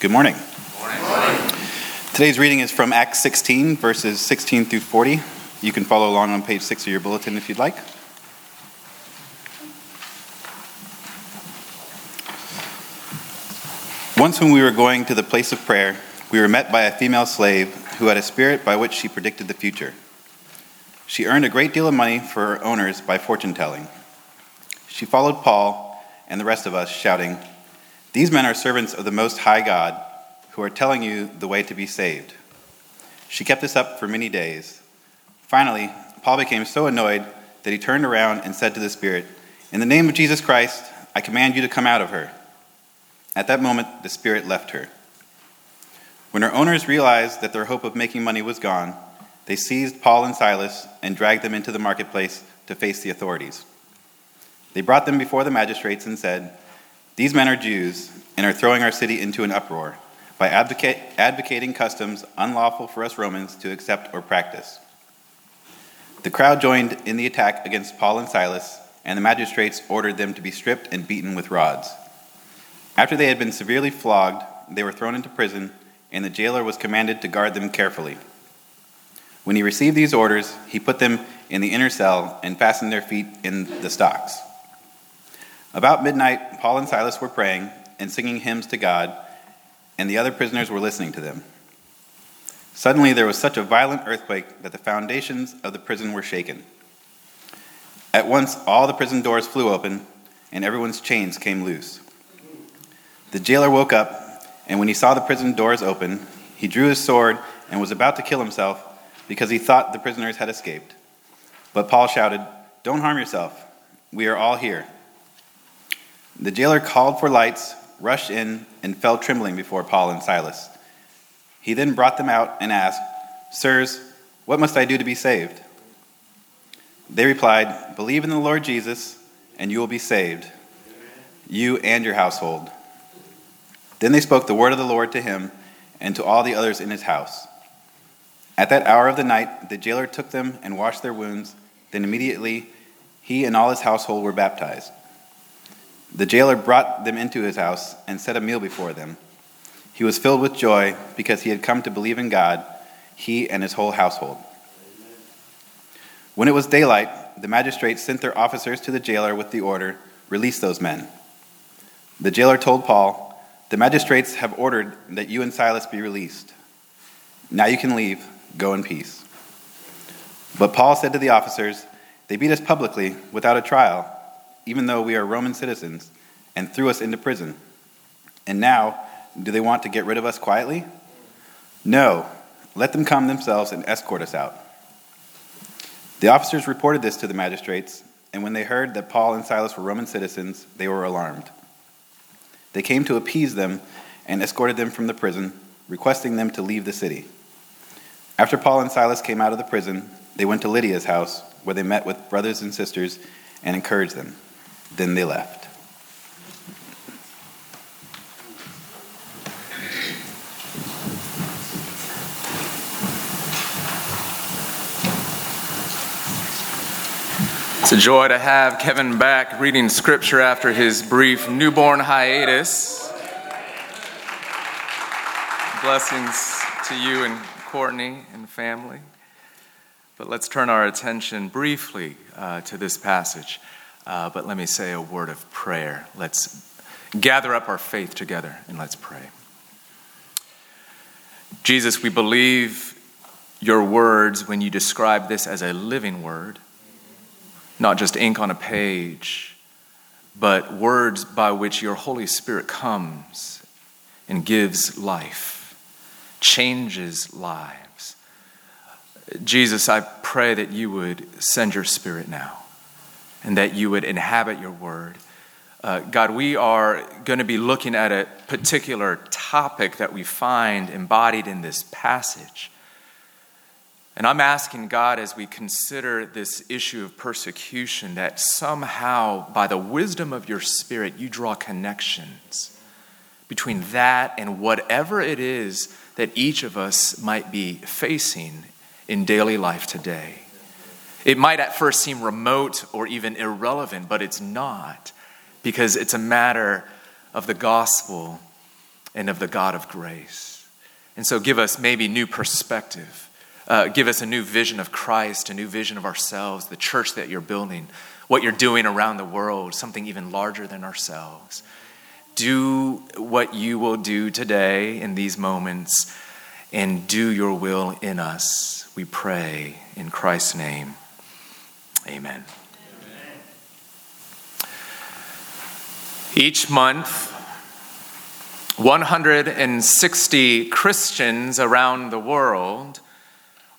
Good morning. Today's reading is from Acts 16, verses 16 through 40. You can follow along on page 6 of your bulletin if you'd like. Once, when we were going to the place of prayer, we were met by a female slave who had a spirit by which she predicted the future. She earned a great deal of money for her owners by fortune telling. She followed Paul and the rest of us, shouting, These men are servants of the Most High God who are telling you the way to be saved. She kept this up for many days. Finally, Paul became so annoyed that he turned around and said to the Spirit, In the name of Jesus Christ, I command you to come out of her. At that moment, the spirit left her. When her owners realized that their hope of making money was gone, they seized Paul and Silas and dragged them into the marketplace to face the authorities. They brought them before the magistrates and said, These men are Jews and are throwing our city into an uproar by advocate, advocating customs unlawful for us Romans to accept or practice. The crowd joined in the attack against Paul and Silas, and the magistrates ordered them to be stripped and beaten with rods. After they had been severely flogged, they were thrown into prison, and the jailer was commanded to guard them carefully. When he received these orders, he put them in the inner cell and fastened their feet in the stocks. About midnight, Paul and Silas were praying and singing hymns to God, and the other prisoners were listening to them. Suddenly, there was such a violent earthquake that the foundations of the prison were shaken. At once, all the prison doors flew open, and everyone's chains came loose. The jailer woke up, and when he saw the prison doors open, he drew his sword and was about to kill himself because he thought the prisoners had escaped. But Paul shouted, Don't harm yourself. We are all here. The jailer called for lights, rushed in, and fell trembling before Paul and Silas. He then brought them out and asked, Sirs, what must I do to be saved? They replied, Believe in the Lord Jesus, and you will be saved, you and your household. Then they spoke the word of the Lord to him and to all the others in his house. At that hour of the night, the jailer took them and washed their wounds. Then immediately he and all his household were baptized. The jailer brought them into his house and set a meal before them. He was filled with joy because he had come to believe in God, he and his whole household. When it was daylight, the magistrates sent their officers to the jailer with the order Release those men. The jailer told Paul, the magistrates have ordered that you and Silas be released. Now you can leave. Go in peace. But Paul said to the officers, They beat us publicly without a trial, even though we are Roman citizens, and threw us into prison. And now, do they want to get rid of us quietly? No. Let them come themselves and escort us out. The officers reported this to the magistrates, and when they heard that Paul and Silas were Roman citizens, they were alarmed. They came to appease them and escorted them from the prison, requesting them to leave the city. After Paul and Silas came out of the prison, they went to Lydia's house, where they met with brothers and sisters and encouraged them. Then they left. It's a joy to have Kevin back reading scripture after his brief newborn hiatus. Blessings to you and Courtney and family. But let's turn our attention briefly uh, to this passage. Uh, but let me say a word of prayer. Let's gather up our faith together and let's pray. Jesus, we believe your words when you describe this as a living word not just ink on a page, but words by which your Holy Spirit comes and gives life, changes lives. Jesus, I pray that you would send your Spirit now and that you would inhabit your word. Uh, God, we are going to be looking at a particular topic that we find embodied in this passage. And I'm asking God as we consider this issue of persecution that somehow, by the wisdom of your Spirit, you draw connections between that and whatever it is that each of us might be facing in daily life today. It might at first seem remote or even irrelevant, but it's not, because it's a matter of the gospel and of the God of grace. And so give us maybe new perspective. Uh, give us a new vision of Christ, a new vision of ourselves, the church that you're building, what you're doing around the world, something even larger than ourselves. Do what you will do today in these moments and do your will in us. We pray in Christ's name. Amen. Each month, 160 Christians around the world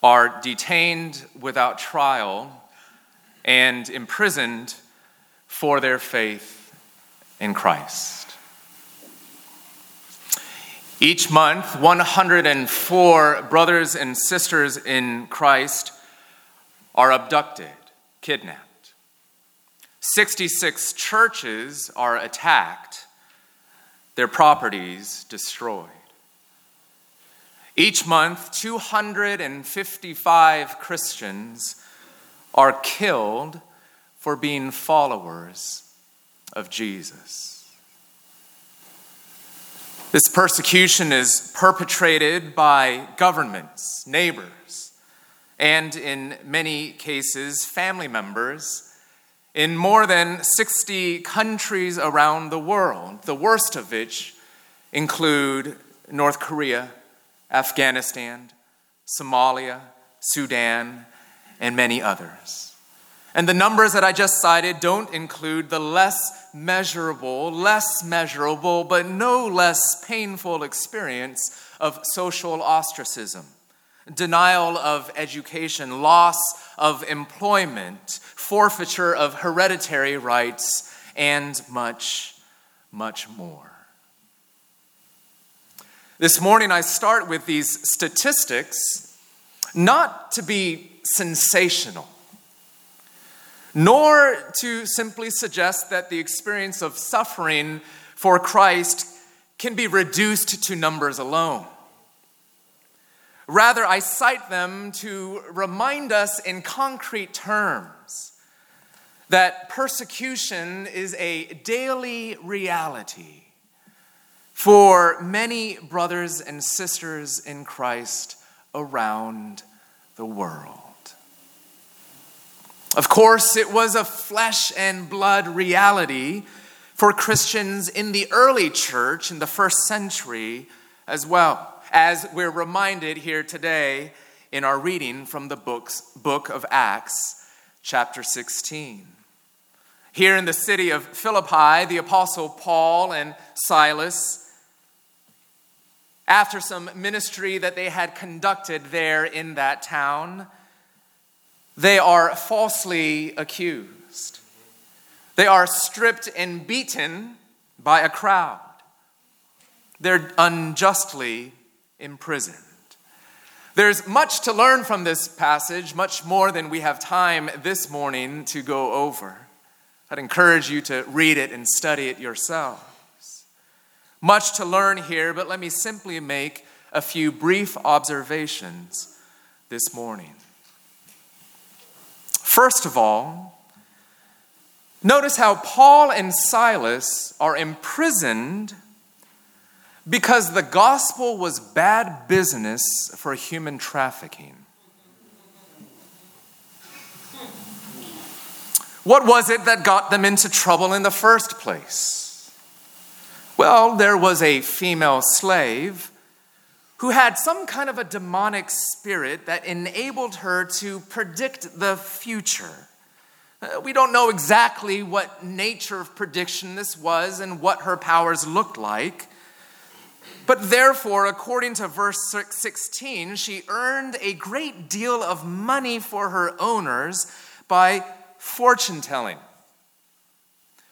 are detained without trial and imprisoned for their faith in Christ. Each month, 104 brothers and sisters in Christ are abducted, kidnapped. 66 churches are attacked, their properties destroyed. Each month, 255 Christians are killed for being followers of Jesus. This persecution is perpetrated by governments, neighbors, and in many cases, family members in more than 60 countries around the world, the worst of which include North Korea, Afghanistan, Somalia, Sudan, and many others. And the numbers that I just cited don't include the less measurable, less measurable, but no less painful experience of social ostracism, denial of education, loss of employment, forfeiture of hereditary rights, and much, much more. This morning, I start with these statistics not to be sensational nor to simply suggest that the experience of suffering for Christ can be reduced to numbers alone. Rather, I cite them to remind us in concrete terms that persecution is a daily reality for many brothers and sisters in Christ around the world. Of course, it was a flesh and blood reality for Christians in the early church in the first century as well, as we're reminded here today in our reading from the books, book of Acts, chapter 16. Here in the city of Philippi, the apostle Paul and Silas, after some ministry that they had conducted there in that town, they are falsely accused. They are stripped and beaten by a crowd. They're unjustly imprisoned. There's much to learn from this passage, much more than we have time this morning to go over. I'd encourage you to read it and study it yourselves. Much to learn here, but let me simply make a few brief observations this morning. First of all, notice how Paul and Silas are imprisoned because the gospel was bad business for human trafficking. What was it that got them into trouble in the first place? Well, there was a female slave who had some kind of a demonic spirit that enabled her to predict the future. Uh, we don't know exactly what nature of prediction this was and what her powers looked like. But therefore, according to verse 16, she earned a great deal of money for her owners by fortune telling.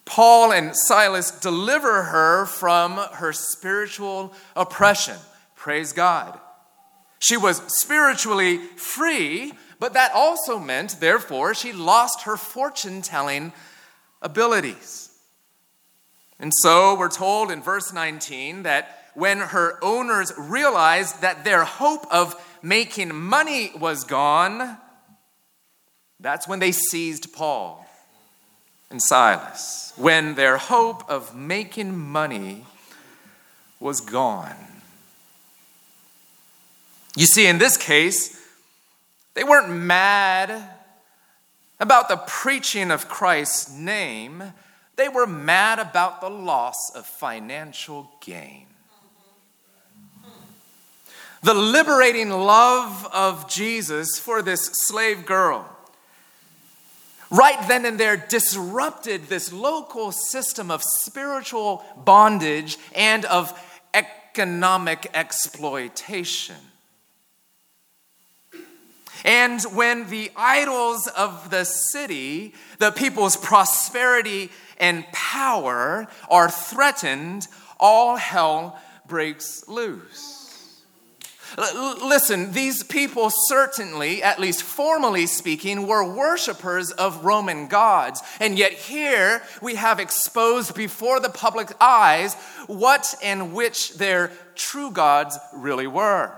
Paul and Silas deliver her from her spiritual oppression. Praise God. She was spiritually free, but that also meant, therefore, she lost her fortune telling abilities. And so we're told in verse 19 that when her owners realized that their hope of making money was gone, that's when they seized Paul and Silas. When their hope of making money was gone. You see, in this case, they weren't mad about the preaching of Christ's name, they were mad about the loss of financial gain. The liberating love of Jesus for this slave girl, right then and there, disrupted this local system of spiritual bondage and of economic exploitation. And when the idols of the city, the people's prosperity and power, are threatened, all hell breaks loose. L- listen, these people certainly, at least formally speaking, were worshippers of Roman gods. And yet, here we have exposed before the public eyes what and which their true gods really were.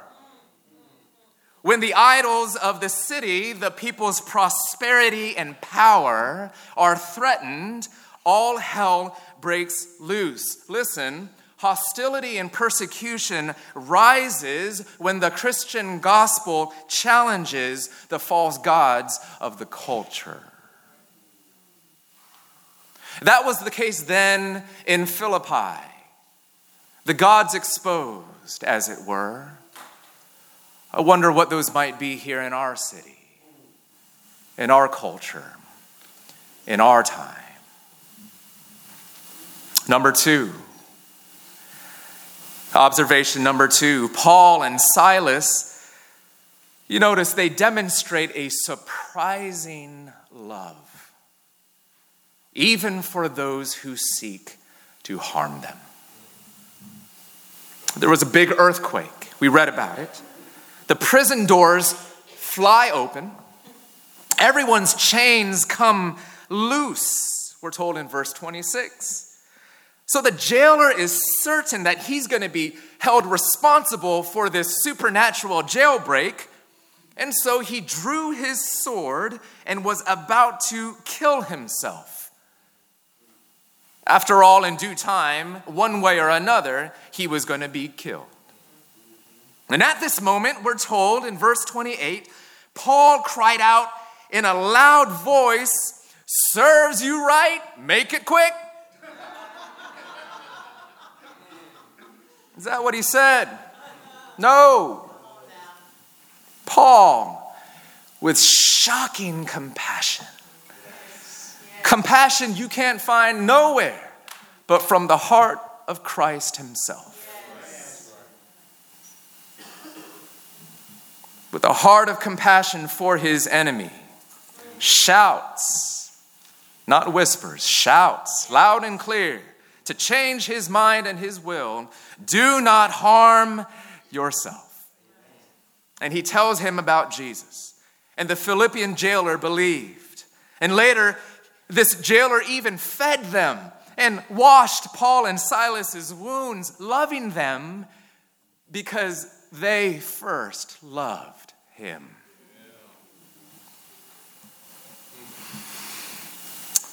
When the idols of the city, the people's prosperity and power, are threatened, all hell breaks loose. Listen, hostility and persecution rises when the Christian gospel challenges the false gods of the culture. That was the case then in Philippi. The gods exposed, as it were. I wonder what those might be here in our city, in our culture, in our time. Number two, observation number two Paul and Silas, you notice they demonstrate a surprising love, even for those who seek to harm them. There was a big earthquake. We read about it. The prison doors fly open. Everyone's chains come loose, we're told in verse 26. So the jailer is certain that he's going to be held responsible for this supernatural jailbreak. And so he drew his sword and was about to kill himself. After all, in due time, one way or another, he was going to be killed. And at this moment, we're told in verse 28, Paul cried out in a loud voice, Serves you right, make it quick. Is that what he said? No. Paul, with shocking compassion, compassion you can't find nowhere but from the heart of Christ Himself. with a heart of compassion for his enemy, shouts, not whispers, shouts loud and clear to change his mind and his will do not harm yourself. And he tells him about Jesus. And the Philippian jailer believed. And later, this jailer even fed them and washed Paul and Silas's wounds, loving them because they first loved him.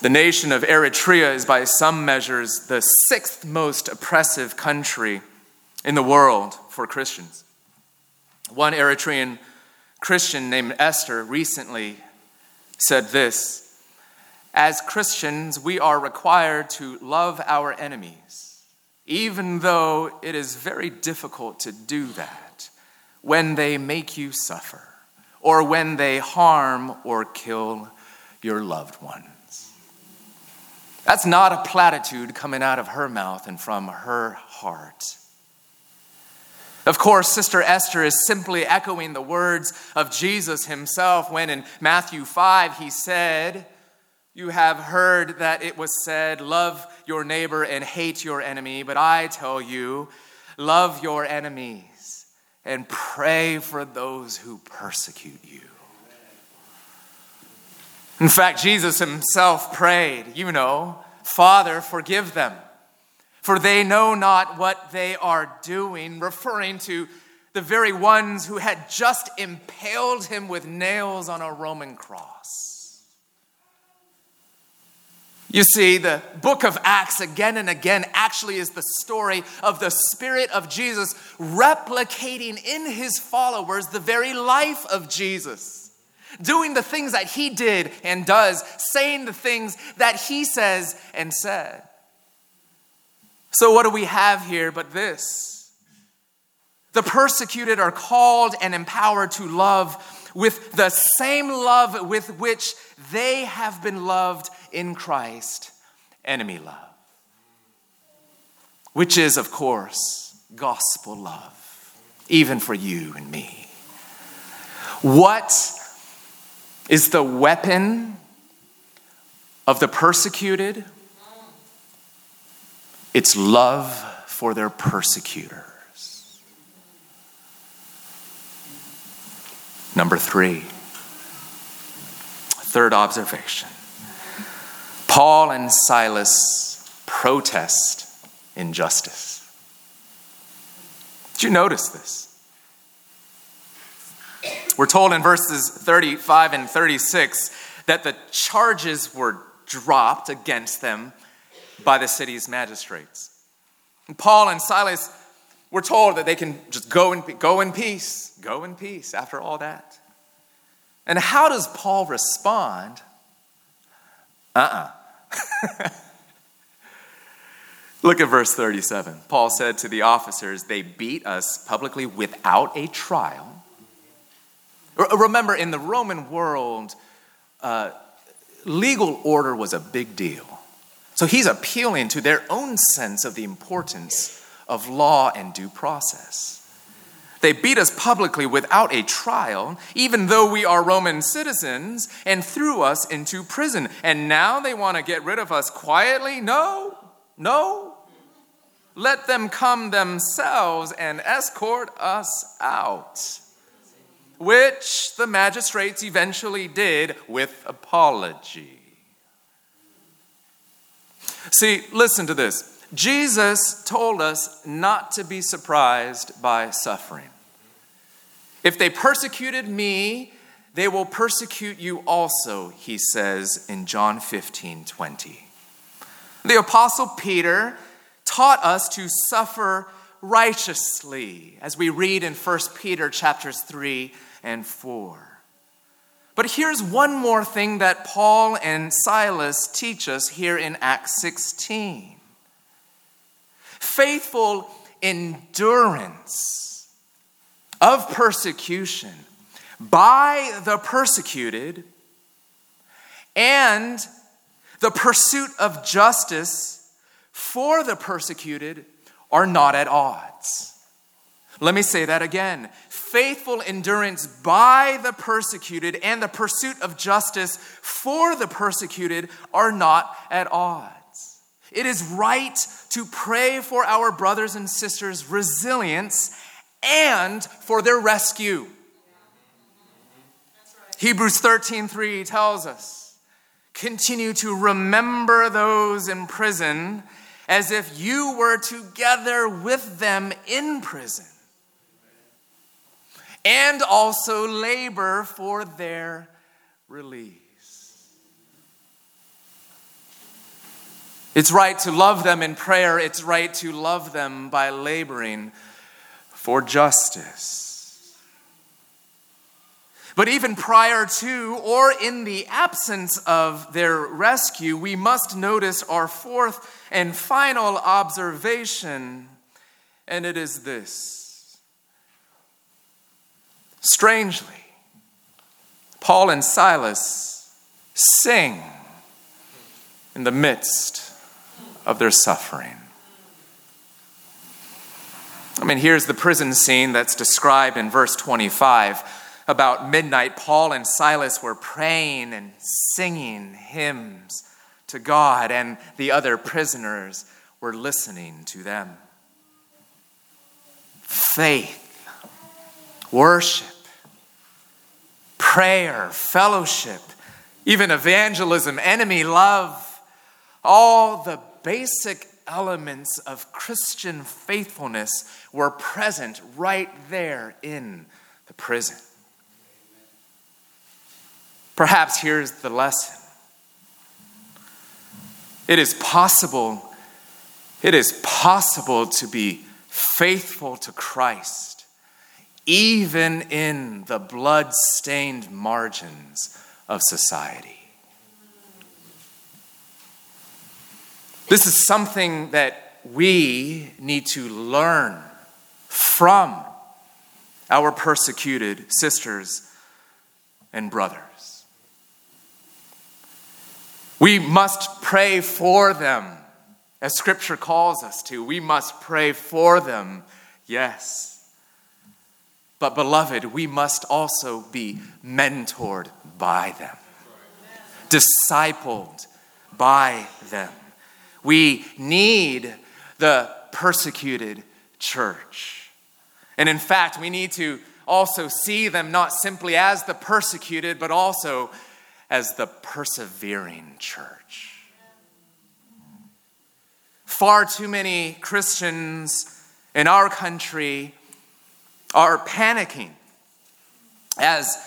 The nation of Eritrea is, by some measures, the sixth most oppressive country in the world for Christians. One Eritrean Christian named Esther recently said this As Christians, we are required to love our enemies, even though it is very difficult to do that when they make you suffer, or when they harm or kill your loved ones. That's not a platitude coming out of her mouth and from her heart. Of course, Sister Esther is simply echoing the words of Jesus himself when in Matthew 5 he said, You have heard that it was said, Love your neighbor and hate your enemy, but I tell you, love your enemies and pray for those who persecute you. In fact, Jesus himself prayed, you know, Father, forgive them, for they know not what they are doing, referring to the very ones who had just impaled him with nails on a Roman cross. You see, the book of Acts again and again actually is the story of the Spirit of Jesus replicating in his followers the very life of Jesus, doing the things that he did and does, saying the things that he says and said. So, what do we have here but this? The persecuted are called and empowered to love with the same love with which they have been loved in Christ, enemy love, which is, of course, gospel love, even for you and me. What is the weapon of the persecuted? It's love for their persecutors. Number three, third observation Paul and Silas protest injustice. Did you notice this? We're told in verses 35 and 36 that the charges were dropped against them by the city's magistrates. And Paul and Silas were told that they can just go in, go in peace, go in peace after all that. And how does Paul respond? Uh uh-uh. uh Look at verse 37. Paul said to the officers, They beat us publicly without a trial. Remember, in the Roman world, uh, legal order was a big deal. So he's appealing to their own sense of the importance of law and due process. They beat us publicly without a trial, even though we are Roman citizens, and threw us into prison. And now they want to get rid of us quietly? No, no. Let them come themselves and escort us out. Which the magistrates eventually did with apology. See, listen to this. Jesus told us not to be surprised by suffering. If they persecuted me, they will persecute you also, he says in John 15 20. The Apostle Peter taught us to suffer righteously, as we read in 1 Peter chapters 3 and 4. But here's one more thing that Paul and Silas teach us here in Acts 16 faithful endurance of persecution by the persecuted and the pursuit of justice for the persecuted are not at odds. Let me say that again. Faithful endurance by the persecuted and the pursuit of justice for the persecuted are not at odds. It is right to pray for our brothers and sisters' resilience and for their rescue. Hebrews 13:3 tells us, "Continue to remember those in prison as if you were together with them in prison, and also labor for their release." It's right to love them in prayer. It's right to love them by laboring for justice. But even prior to or in the absence of their rescue, we must notice our fourth and final observation, and it is this. Strangely, Paul and Silas sing in the midst of their suffering. I mean, here's the prison scene that's described in verse 25. About midnight, Paul and Silas were praying and singing hymns to God, and the other prisoners were listening to them. Faith, worship, prayer, fellowship, even evangelism, enemy love, all the basic elements of Christian faithfulness were present right there in the prison. Perhaps here's the lesson It is possible, it is possible to be faithful to Christ, even in the blood stained margins of society. This is something that we need to learn from our persecuted sisters and brothers. We must pray for them, as Scripture calls us to. We must pray for them, yes. But, beloved, we must also be mentored by them, discipled by them. We need the persecuted church. And in fact, we need to also see them not simply as the persecuted, but also as the persevering church. Far too many Christians in our country are panicking as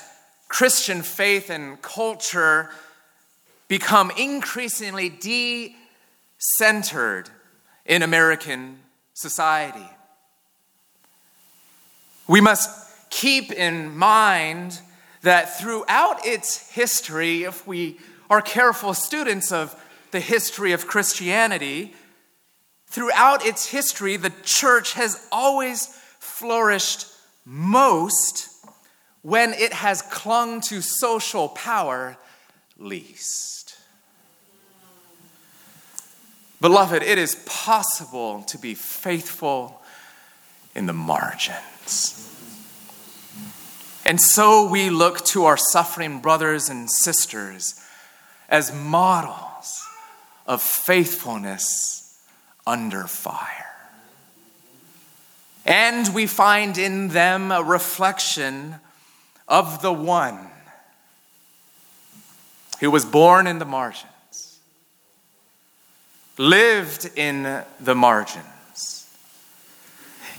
Christian faith and culture become increasingly de centered in American society. We must keep in mind that throughout its history, if we are careful students of the history of Christianity, throughout its history, the church has always flourished most when it has clung to social power least. Beloved, it is possible to be faithful in the margins. And so we look to our suffering brothers and sisters as models of faithfulness under fire. And we find in them a reflection of the one who was born in the margins, lived in the margins,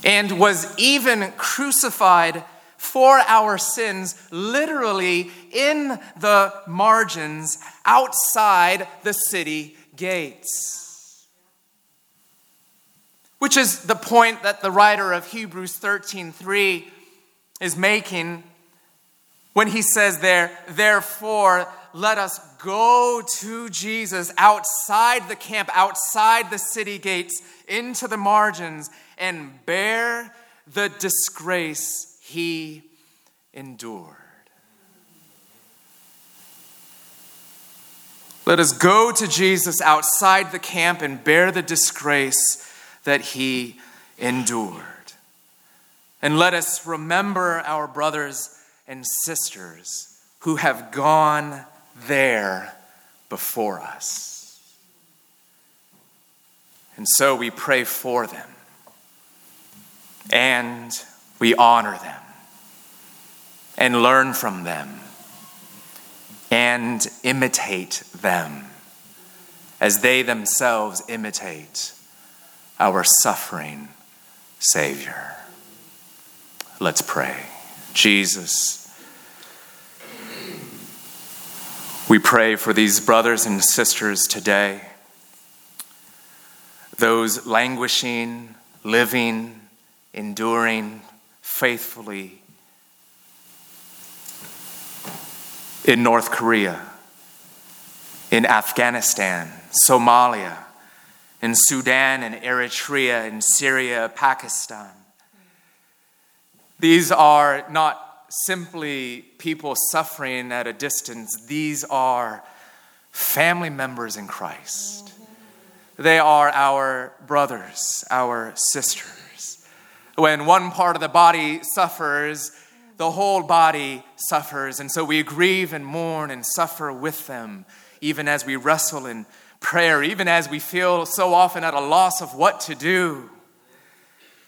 and was even crucified for our sins, literally in the margins outside the city gates. Which is the point that the writer of Hebrews 13:3 is making when he says there, therefore, let us go to Jesus outside the camp, outside the city gates, into the margins, and bear the disgrace he endured. Let us go to Jesus outside the camp and bear the disgrace that he endured. And let us remember our brothers and sisters who have gone there before us. And so we pray for them and we honor them and learn from them and imitate them as they themselves imitate our suffering Savior. Let's pray. Jesus. We pray for these brothers and sisters today, those languishing, living, enduring faithfully in North Korea, in Afghanistan, Somalia, in Sudan and Eritrea, in Syria, Pakistan. These are not simply people suffering at a distance, these are family members in Christ. They are our brothers, our sisters. When one part of the body suffers, the whole body suffers. And so we grieve and mourn and suffer with them, even as we wrestle in prayer, even as we feel so often at a loss of what to do.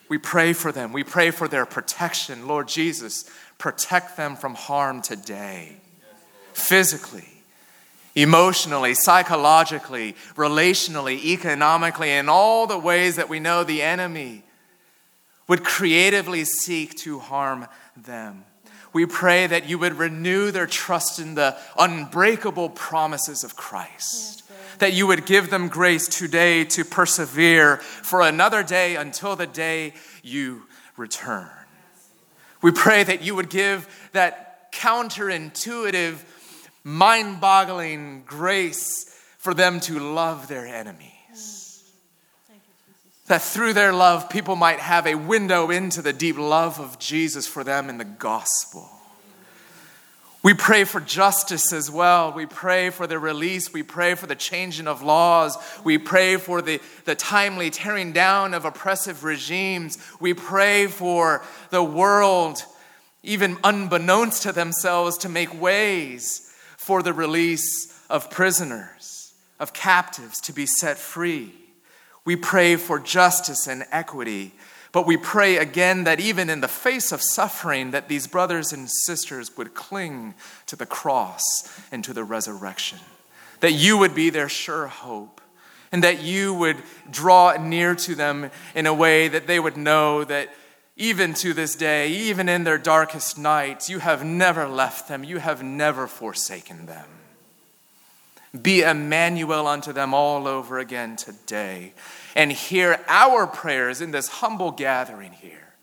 We pray for them. We pray for their protection. Lord Jesus, protect them from harm today. Physically, emotionally, psychologically, relationally, economically, in all the ways that we know the enemy would creatively seek to harm them. We pray that you would renew their trust in the unbreakable promises of Christ. That you would give them grace today to persevere for another day until the day you return. We pray that you would give that counterintuitive, mind boggling grace for them to love their enemies. That through their love, people might have a window into the deep love of Jesus for them in the gospel. We pray for justice as well. We pray for the release. We pray for the changing of laws. We pray for the, the timely tearing down of oppressive regimes. We pray for the world, even unbeknownst to themselves, to make ways for the release of prisoners, of captives to be set free. We pray for justice and equity but we pray again that even in the face of suffering, that these brothers and sisters would cling to the cross and to the resurrection. That you would be their sure hope. And that you would draw near to them in a way that they would know that even to this day, even in their darkest nights, you have never left them, you have never forsaken them. Be Emmanuel unto them all over again today and hear our prayers in this humble gathering here.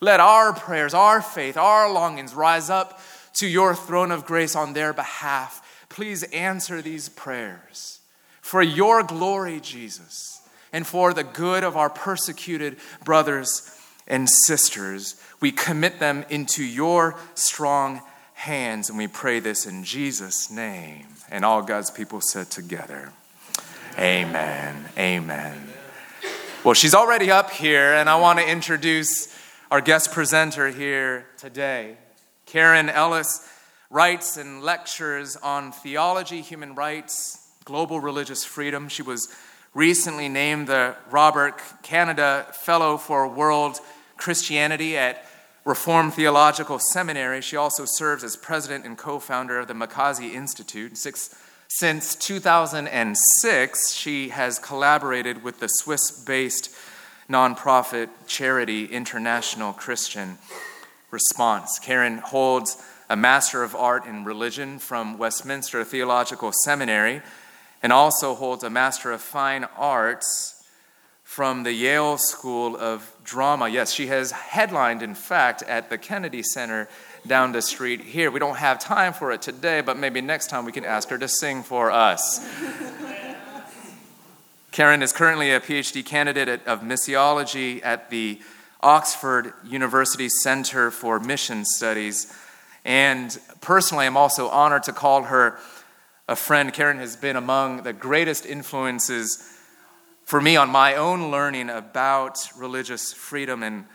Let our prayers, our faith, our longings rise up to your throne of grace on their behalf. Please answer these prayers for your glory, Jesus, and for the good of our persecuted brothers and sisters. We commit them into your strong hands, and we pray this in Jesus' name. And all God's people said together, Amen. Amen. Well, she's already up here, and I want to introduce our guest presenter here today. Karen Ellis writes and lectures on theology, human rights, global religious freedom. She was recently named the Robert Cannada Fellow for World Christianity at Reformed Theological Seminary. She also serves as president and co founder of the Makazi Institute. Since 2006, she has collaborated with the Swiss based nonprofit charity International Christian Response. Karen holds a Master of Art in Religion from Westminster Theological Seminary and also holds a Master of Fine Arts from the Yale School of Drama. Yes, she has headlined, in fact, at the Kennedy Center down the street here. We don't have time for it today, but maybe next time we can ask her to sing for us. Karen is currently a PhD candidate of missiology at the Oxford University Center for Mission Studies. And personally, I'm also honored to call her a friend. Karen has been among the greatest influences for me on my own learning about religious freedom and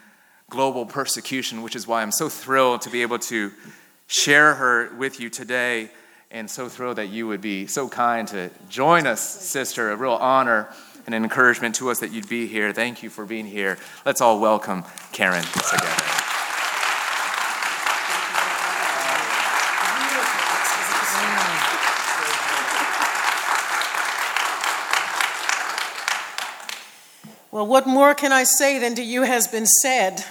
global persecution, which is why I'm so thrilled to be able to share her with you today and so thrilled that you would be so kind to join us, sister. A real honor and an encouragement to us that you'd be here. Thank you for being here. Let's all welcome Karen together. Well, what more can I say than to you has been said?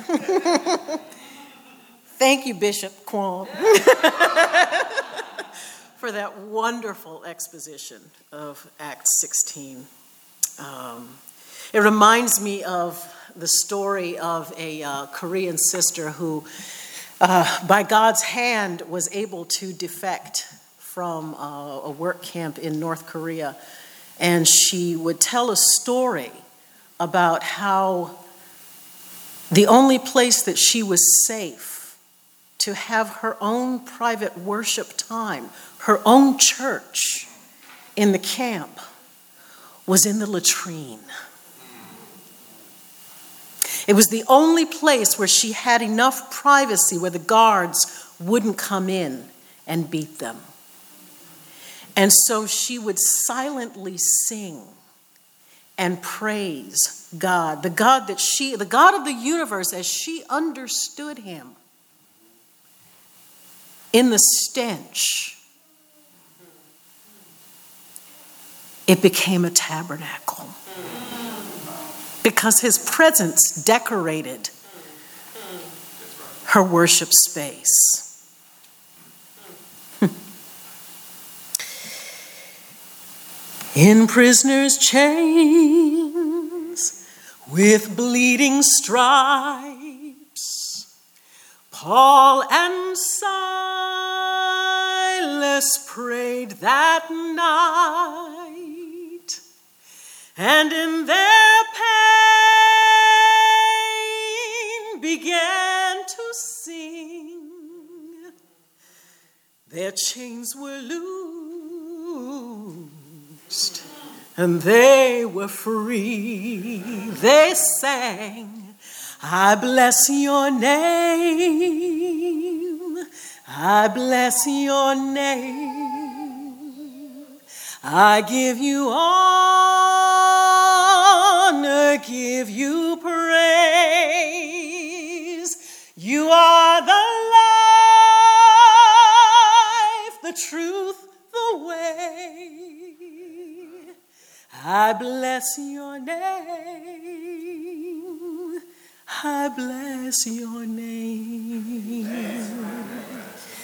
Thank you, Bishop Kwon, for that wonderful exposition of Acts 16. Um, it reminds me of the story of a uh, Korean sister who, uh, by God's hand, was able to defect from uh, a work camp in North Korea. And she would tell a story about how the only place that she was safe to have her own private worship time, her own church in the camp, was in the latrine. It was the only place where she had enough privacy where the guards wouldn't come in and beat them. And so she would silently sing and praise God, the God that she, the God of the universe as she understood him in the stench. It became a tabernacle because his presence decorated her worship space. In prisoners' chains with bleeding stripes, Paul and Silas prayed that night, and in their pain began to sing. Their chains were and they were free. They sang, I bless your name. I bless your name. I give you honor, I bless your name.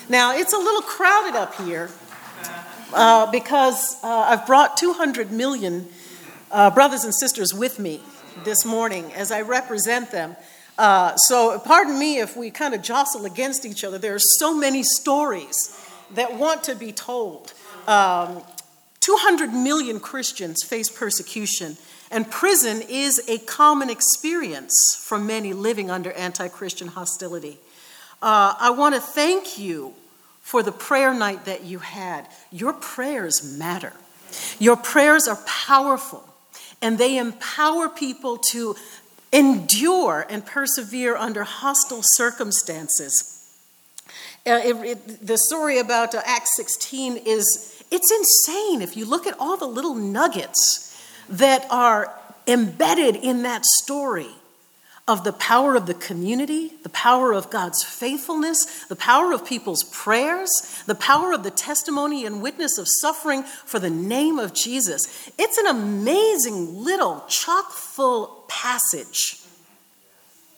Now, it's a little crowded up here uh, because uh, I've brought 200 million uh, brothers and sisters with me this morning as I represent them. Uh, so, pardon me if we kind of jostle against each other. There are so many stories that want to be told. Um, 200 million Christians face persecution, and prison is a common experience for many living under anti Christian hostility. Uh, I want to thank you for the prayer night that you had. Your prayers matter, your prayers are powerful, and they empower people to endure and persevere under hostile circumstances. Uh, it, it, the story about uh, Acts 16 is it's insane if you look at all the little nuggets that are embedded in that story of the power of the community, the power of God's faithfulness, the power of people's prayers, the power of the testimony and witness of suffering for the name of Jesus. It's an amazing little chock full passage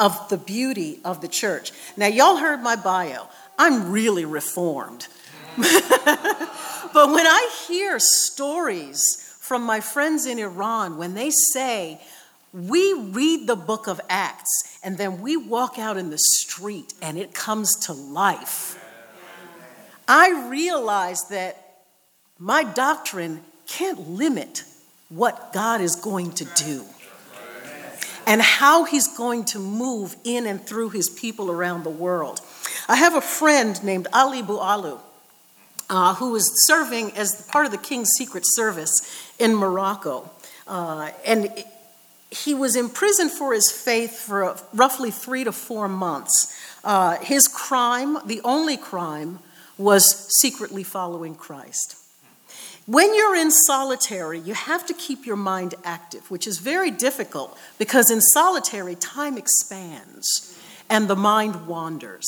of the beauty of the church. Now, y'all heard my bio. I'm really reformed. but when I hear stories from my friends in Iran, when they say, we read the book of Acts and then we walk out in the street and it comes to life, I realize that my doctrine can't limit what God is going to do and how he's going to move in and through his people around the world. I have a friend named Ali Bualu uh, who was serving as part of the king's secret service in Morocco. Uh, and he was imprisoned for his faith for roughly three to four months. Uh, his crime, the only crime, was secretly following Christ. When you're in solitary, you have to keep your mind active, which is very difficult because in solitary, time expands and the mind wanders.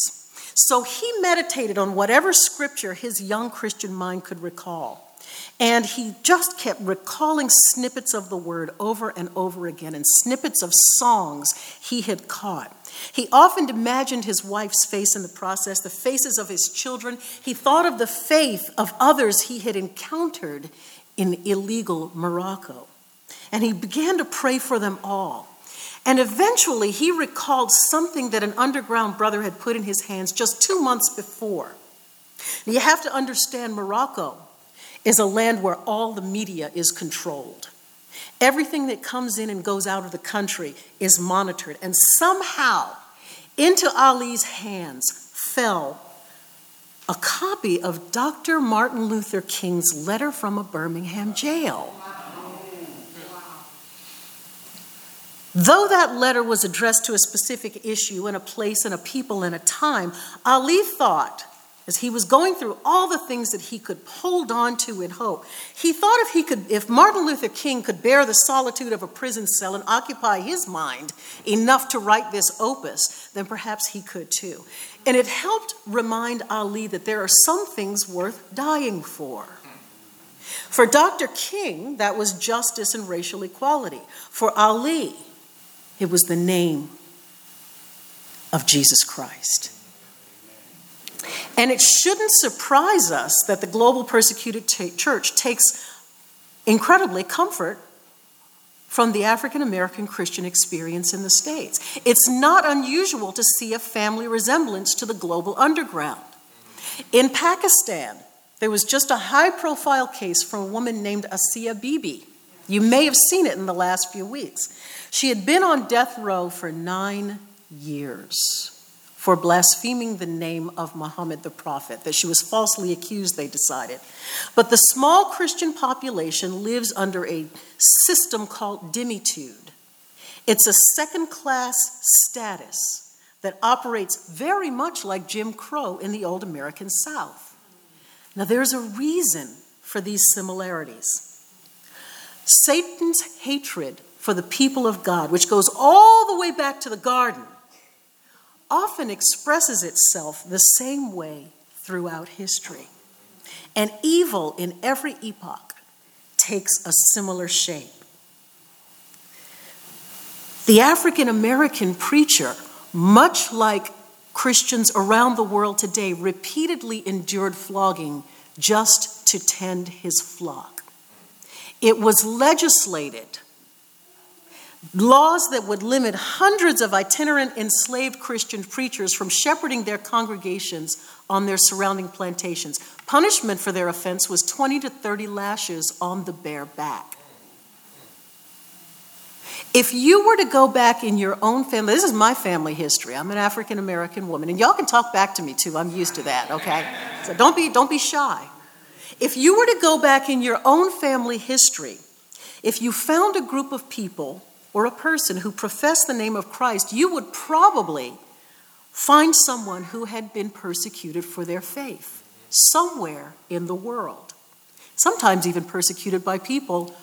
So he meditated on whatever scripture his young Christian mind could recall. And he just kept recalling snippets of the word over and over again and snippets of songs he had caught. He often imagined his wife's face in the process, the faces of his children. He thought of the faith of others he had encountered in illegal Morocco. And he began to pray for them all. And eventually, he recalled something that an underground brother had put in his hands just two months before. You have to understand Morocco is a land where all the media is controlled. Everything that comes in and goes out of the country is monitored. And somehow, into Ali's hands fell a copy of Dr. Martin Luther King's letter from a Birmingham jail. Though that letter was addressed to a specific issue and a place and a people and a time, Ali thought, he was going through all the things that he could hold on to in hope, he thought if he could, if Martin Luther King could bear the solitude of a prison cell and occupy his mind enough to write this opus, then perhaps he could too. And it helped remind Ali that there are some things worth dying for. For Dr. King, that was justice and racial equality. For Ali, it was the name of Jesus Christ. And it shouldn't surprise us that the global persecuted t- church takes incredibly, comfort from the African American Christian experience in the States. It's not unusual to see a family resemblance to the global underground. In Pakistan, there was just a high profile case from a woman named Asia Bibi. You may have seen it in the last few weeks. She had been on death row for nine years for blaspheming the name of Muhammad the Prophet, that she was falsely accused, they decided. But the small Christian population lives under a system called dhimmitude. It's a second class status that operates very much like Jim Crow in the old American South. Now, there's a reason for these similarities. Satan's hatred for the people of God, which goes all the way back to the garden, often expresses itself the same way throughout history. And evil in every epoch takes a similar shape. The African American preacher, much like Christians around the world today, repeatedly endured flogging just to tend his flock. It was legislated laws that would limit hundreds of itinerant enslaved Christian preachers from shepherding their congregations on their surrounding plantations. Punishment for their offense was 20 to 30 lashes on the bare back. If you were to go back in your own family, this is my family history. I'm an African American woman, and y'all can talk back to me too. I'm used to that, okay? So don't be, don't be shy. If you were to go back in your own family history, if you found a group of people or a person who professed the name of Christ, you would probably find someone who had been persecuted for their faith somewhere in the world. Sometimes even persecuted by people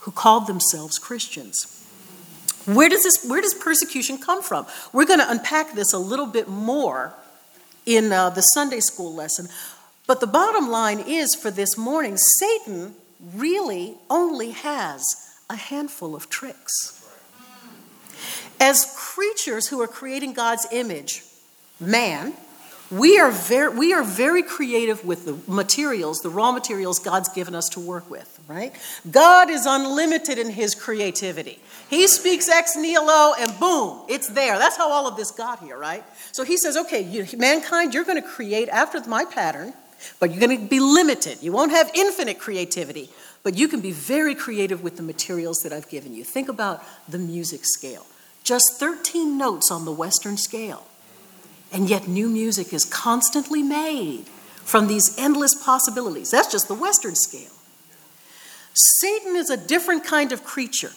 who called themselves Christians. Where does this where does persecution come from? We're going to unpack this a little bit more in uh, the Sunday school lesson. But the bottom line is for this morning, Satan really only has a handful of tricks. As creatures who are creating God's image, man, we are very, we are very creative with the materials, the raw materials God's given us to work with, right? God is unlimited in his creativity. He speaks ex nihilo and boom, it's there. That's how all of this got here, right? So he says, okay, you, mankind, you're going to create after my pattern, but you're going to be limited. You won't have infinite creativity, but you can be very creative with the materials that I've given you. Think about the music scale just 13 notes on the Western scale. And yet, new music is constantly made from these endless possibilities. That's just the Western scale. Satan is a different kind of creature.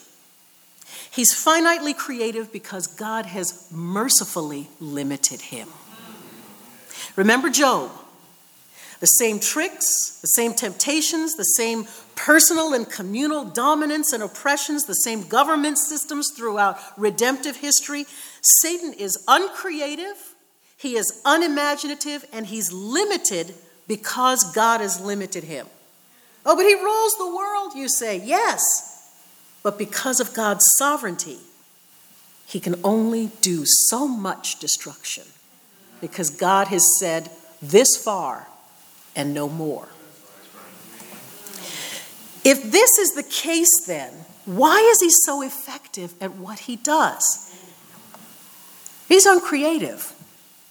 He's finitely creative because God has mercifully limited him. Remember Job. The same tricks, the same temptations, the same personal and communal dominance and oppressions, the same government systems throughout redemptive history. Satan is uncreative, he is unimaginative, and he's limited because God has limited him. Oh, but he rules the world, you say. Yes, but because of God's sovereignty, he can only do so much destruction because God has said this far and no more. If this is the case, then, why is he so effective at what he does? He's uncreative,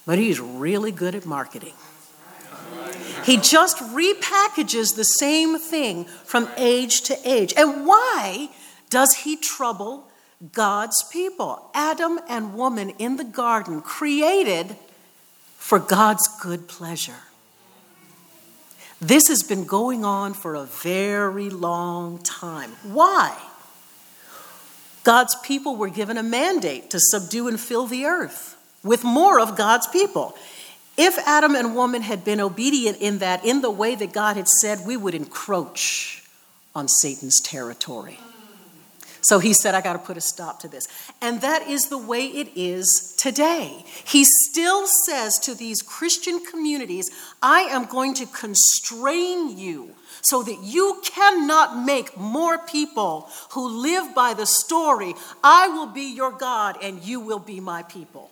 but he's really good at marketing. He just repackages the same thing from age to age. And why does he trouble God's people? Adam and woman in the garden, created for God's good pleasure. This has been going on for a very long time. Why? God's people were given a mandate to subdue and fill the earth with more of God's people. If Adam and woman had been obedient in that, in the way that God had said, we would encroach on Satan's territory. So he said, I got to put a stop to this. And that is the way it is today. He still says to these Christian communities, I am going to constrain you so that you cannot make more people who live by the story, I will be your God and you will be my people.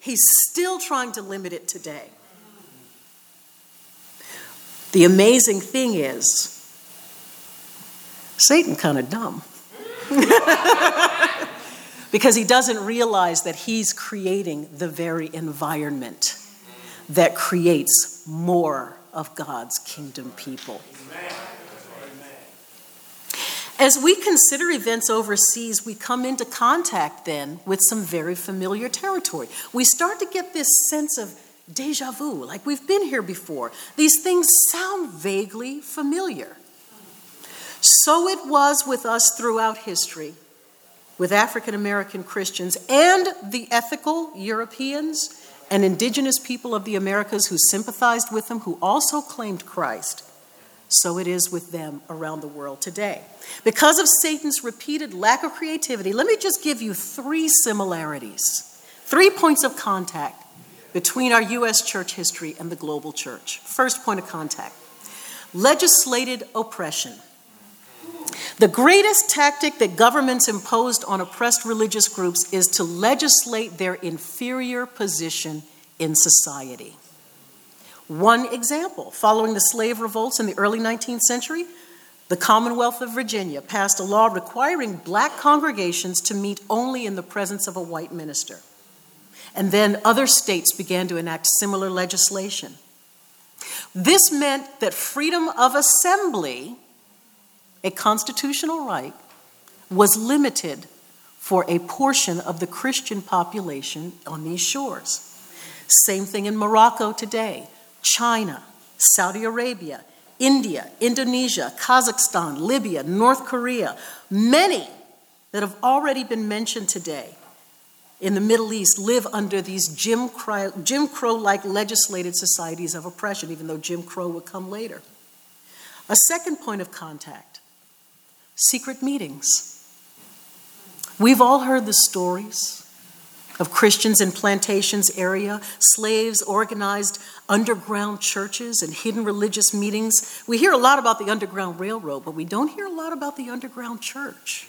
He's still trying to limit it today. The amazing thing is, Satan kind of dumb. because he doesn't realize that he's creating the very environment that creates more of God's kingdom people. As we consider events overseas, we come into contact then with some very familiar territory. We start to get this sense of deja vu, like we've been here before. These things sound vaguely familiar. So it was with us throughout history, with African American Christians and the ethical Europeans and indigenous people of the Americas who sympathized with them, who also claimed Christ. So it is with them around the world today. Because of Satan's repeated lack of creativity, let me just give you three similarities, three points of contact between our U.S. church history and the global church. First point of contact legislated oppression. The greatest tactic that governments imposed on oppressed religious groups is to legislate their inferior position in society. One example following the slave revolts in the early 19th century, the Commonwealth of Virginia passed a law requiring black congregations to meet only in the presence of a white minister. And then other states began to enact similar legislation. This meant that freedom of assembly a constitutional right, was limited for a portion of the Christian population on these shores. Same thing in Morocco today, China, Saudi Arabia, India, Indonesia, Kazakhstan, Libya, North Korea, many that have already been mentioned today in the Middle East live under these Jim Crow like legislated societies of oppression, even though Jim Crow would come later. A second point of contact secret meetings. We've all heard the stories of Christians in plantations area, slaves organized underground churches and hidden religious meetings. We hear a lot about the Underground Railroad, but we don't hear a lot about the underground church.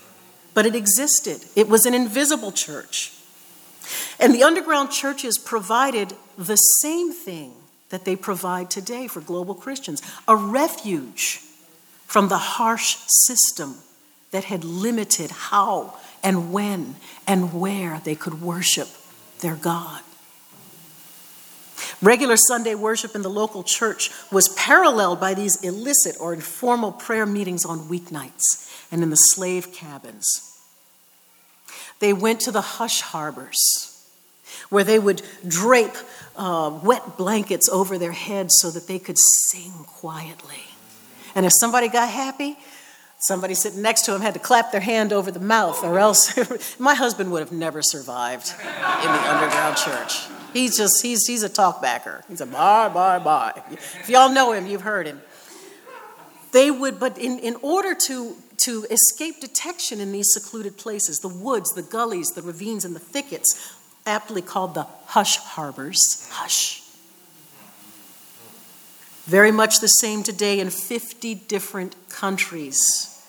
But it existed. It was an invisible church. And the underground churches provided the same thing that they provide today for global Christians a refuge from the harsh system that had limited how and when and where they could worship their God. Regular Sunday worship in the local church was paralleled by these illicit or informal prayer meetings on weeknights and in the slave cabins. They went to the hush harbors where they would drape uh, wet blankets over their heads so that they could sing quietly. And if somebody got happy, somebody sitting next to him had to clap their hand over the mouth, or else my husband would have never survived in the underground church. He's just, he's, he's a talkbacker. He's a bye, bye, bye. If y'all know him, you've heard him. They would, but in, in order to, to escape detection in these secluded places, the woods, the gullies, the ravines, and the thickets, aptly called the hush harbors, hush, very much the same today in 50 different countries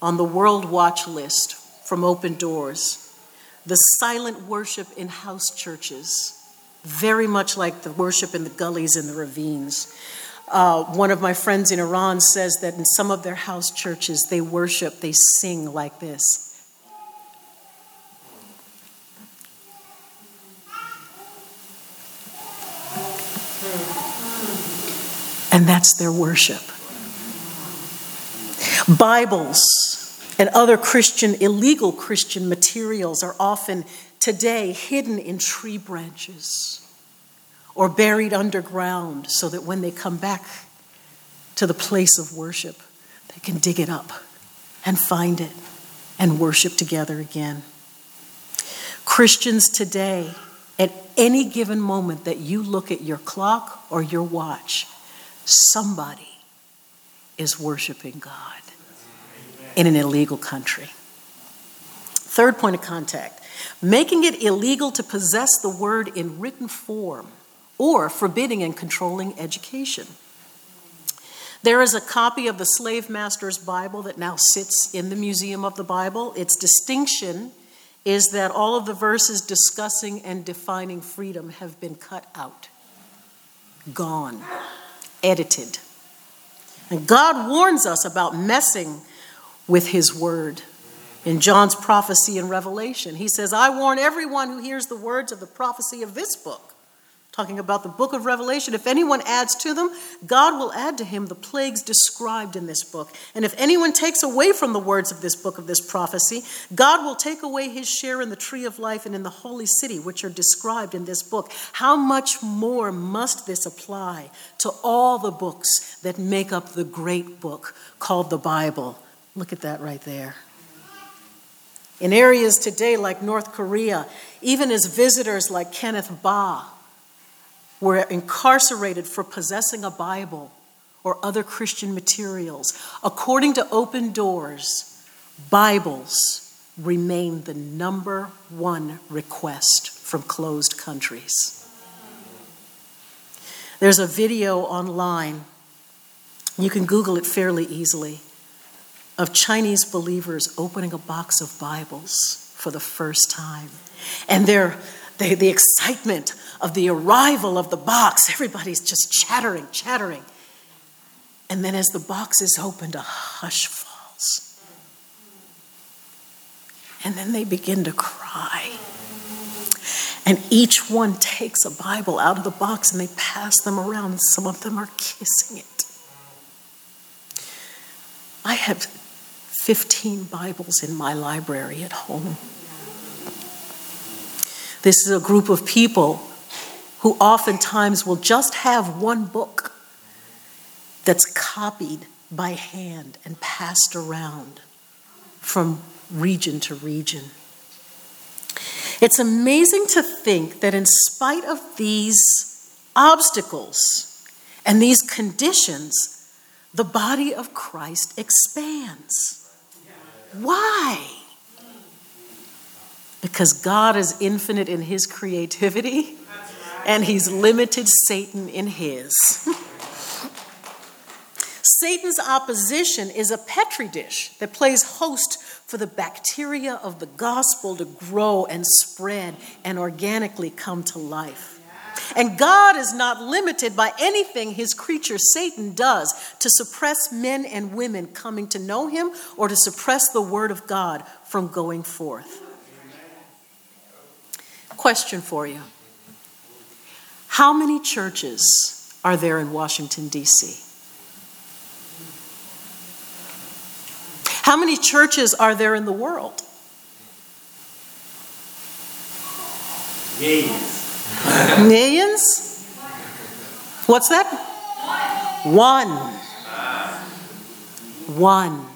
on the World Watch list from Open Doors. The silent worship in house churches, very much like the worship in the gullies and the ravines. Uh, one of my friends in Iran says that in some of their house churches, they worship, they sing like this. And that's their worship. Bibles and other Christian, illegal Christian materials are often today hidden in tree branches or buried underground so that when they come back to the place of worship, they can dig it up and find it and worship together again. Christians today, at any given moment that you look at your clock or your watch, somebody is worshiping God in an illegal country. Third point of contact making it illegal to possess the word in written form or forbidding and controlling education. There is a copy of the slave master's Bible that now sits in the Museum of the Bible. Its distinction is that all of the verses discussing and defining freedom have been cut out, gone edited. And God warns us about messing with his word. In John's prophecy in Revelation, he says, I warn everyone who hears the words of the prophecy of this book talking about the book of Revelation. If anyone adds to them, God will add to him the plagues described in this book. And if anyone takes away from the words of this book of this prophecy, God will take away his share in the tree of life and in the holy city, which are described in this book. How much more must this apply to all the books that make up the great book called the Bible? Look at that right there. In areas today like North Korea, even as visitors like Kenneth Bae, were incarcerated for possessing a Bible or other Christian materials. According to Open Doors, Bibles remain the number one request from closed countries. There's a video online, you can Google it fairly easily, of Chinese believers opening a box of Bibles for the first time. And they're, they, the excitement of the arrival of the box. Everybody's just chattering, chattering. And then as the box is opened, a hush falls. And then they begin to cry. And each one takes a Bible out of the box and they pass them around. Some of them are kissing it. I have 15 Bibles in my library at home. This is a group of people who oftentimes will just have one book that's copied by hand and passed around from region to region. It's amazing to think that, in spite of these obstacles and these conditions, the body of Christ expands. Why? Because God is infinite in his creativity and he's limited Satan in his. Satan's opposition is a petri dish that plays host for the bacteria of the gospel to grow and spread and organically come to life. And God is not limited by anything his creature Satan does to suppress men and women coming to know him or to suppress the word of God from going forth. Question for you how many churches are there in Washington, D.C.? How many churches are there in the world? Millions. Millions? What's that? One. One.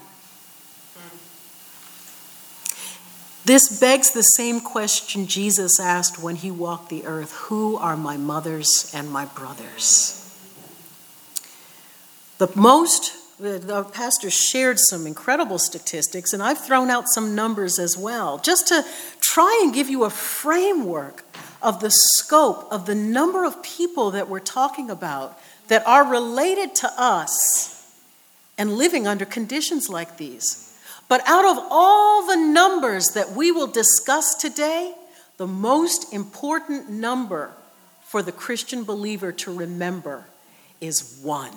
This begs the same question Jesus asked when he walked the earth Who are my mothers and my brothers? The most, the pastor shared some incredible statistics, and I've thrown out some numbers as well, just to try and give you a framework of the scope of the number of people that we're talking about that are related to us and living under conditions like these. But out of all the numbers that we will discuss today, the most important number for the Christian believer to remember is one.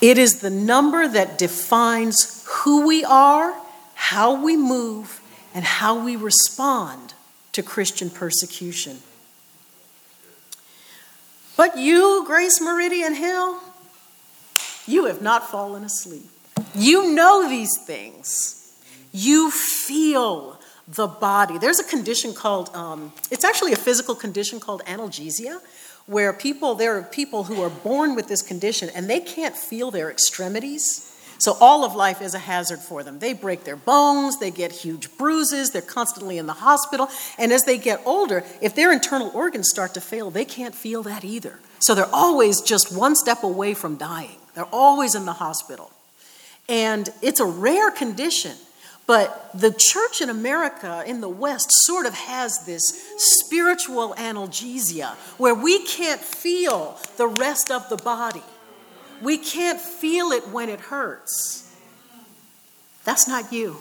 It is the number that defines who we are, how we move, and how we respond to Christian persecution. But you, Grace Meridian Hill, you have not fallen asleep. You know these things. You feel the body. There's a condition called, um, it's actually a physical condition called analgesia, where people, there are people who are born with this condition and they can't feel their extremities. So all of life is a hazard for them. They break their bones, they get huge bruises, they're constantly in the hospital. And as they get older, if their internal organs start to fail, they can't feel that either. So they're always just one step away from dying. They're always in the hospital. And it's a rare condition, but the church in America, in the West, sort of has this spiritual analgesia where we can't feel the rest of the body. We can't feel it when it hurts. That's not you.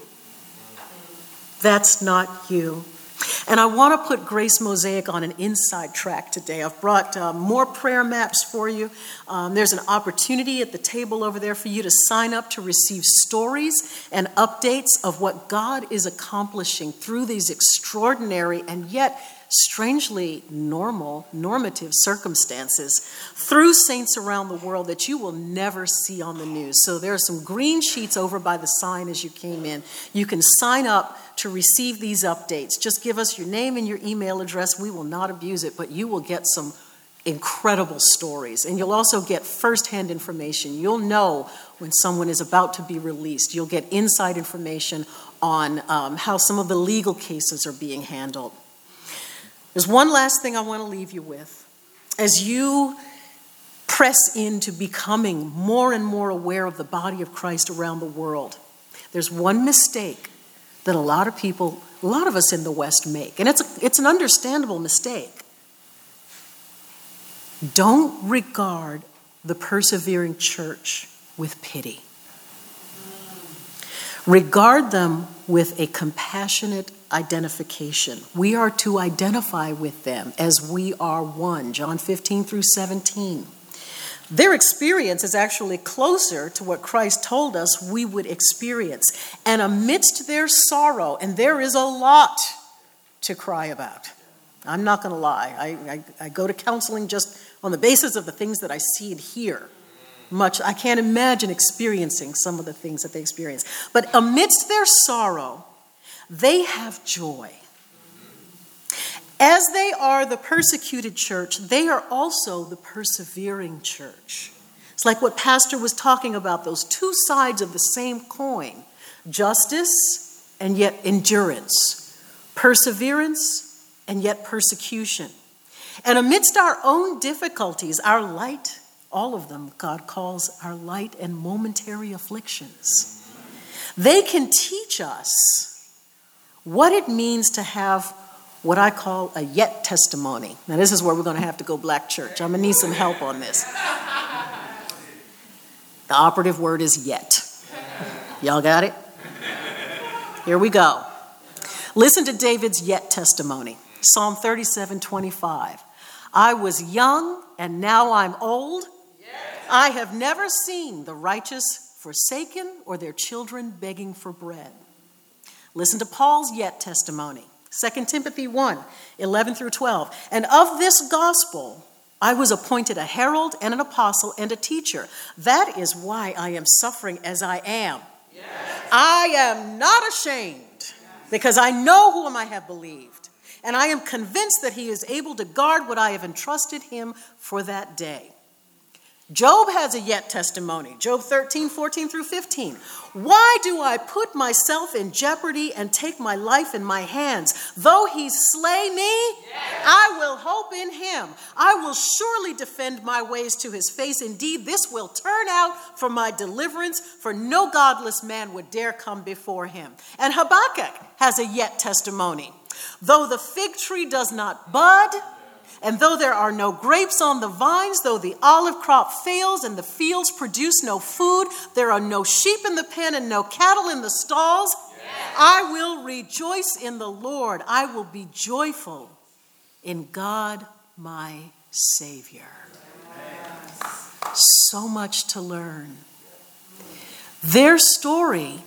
That's not you. And I want to put Grace Mosaic on an inside track today. I've brought uh, more prayer maps for you. Um, there's an opportunity at the table over there for you to sign up to receive stories and updates of what God is accomplishing through these extraordinary and yet strangely normal, normative circumstances through saints around the world that you will never see on the news. So there are some green sheets over by the sign as you came in. You can sign up to receive these updates. Just give us your name and your email address. We will not abuse it, but you will get some incredible stories. And you'll also get firsthand information. You'll know when someone is about to be released. You'll get inside information on um, how some of the legal cases are being handled. There's one last thing I want to leave you with. As you press into becoming more and more aware of the body of Christ around the world, there's one mistake that a lot of people, a lot of us in the West make, and it's, a, it's an understandable mistake. Don't regard the persevering church with pity. Regard them with a compassionate identification. We are to identify with them as we are one, John 15 through 17. Their experience is actually closer to what Christ told us we would experience. And amidst their sorrow, and there is a lot to cry about. I'm not going to lie. I, I, I, go to counseling just on the basis of the things that I see and hear. Much, I can't imagine experiencing some of the things that they experience. But amidst their sorrow, they have joy. As they are the persecuted church, they are also the persevering church. It's like what Pastor was talking about those two sides of the same coin justice and yet endurance, perseverance and yet persecution. And amidst our own difficulties, our light, all of them, God calls our light and momentary afflictions, they can teach us what it means to have what I call a yet testimony. Now, this is where we're going to have to go black church. I'm going to need some help on this. The operative word is yet. Y'all got it? Here we go. Listen to David's yet testimony Psalm 37 25. I was young and now I'm old. I have never seen the righteous forsaken or their children begging for bread. Listen to Paul's yet testimony 2 Timothy 1 11 through 12. And of this gospel, I was appointed a herald and an apostle and a teacher. That is why I am suffering as I am. Yes. I am not ashamed because I know whom I have believed. And I am convinced that he is able to guard what I have entrusted him for that day. Job has a yet testimony. Job 13, 14 through 15. Why do I put myself in jeopardy and take my life in my hands? Though he slay me. I will hope in him. I will surely defend my ways to his face. Indeed, this will turn out for my deliverance, for no godless man would dare come before him. And Habakkuk has a yet testimony. Though the fig tree does not bud, and though there are no grapes on the vines, though the olive crop fails and the fields produce no food, there are no sheep in the pen and no cattle in the stalls, yes. I will rejoice in the Lord. I will be joyful in God my Savior. Yes. So much to learn. Their story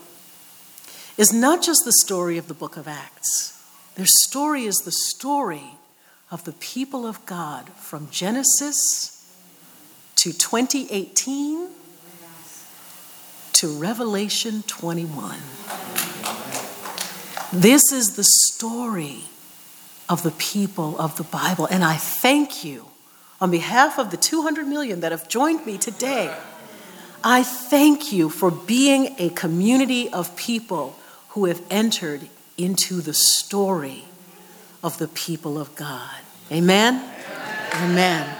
is not just the story of the book of Acts, their story is the story of the people of God from Genesis to 2018 to Revelation 21. This is the story of the people of the Bible. And I thank you on behalf of the 200 million that have joined me today. I thank you for being a community of people who have entered into the story of the people of God. Amen? Amen. Amen.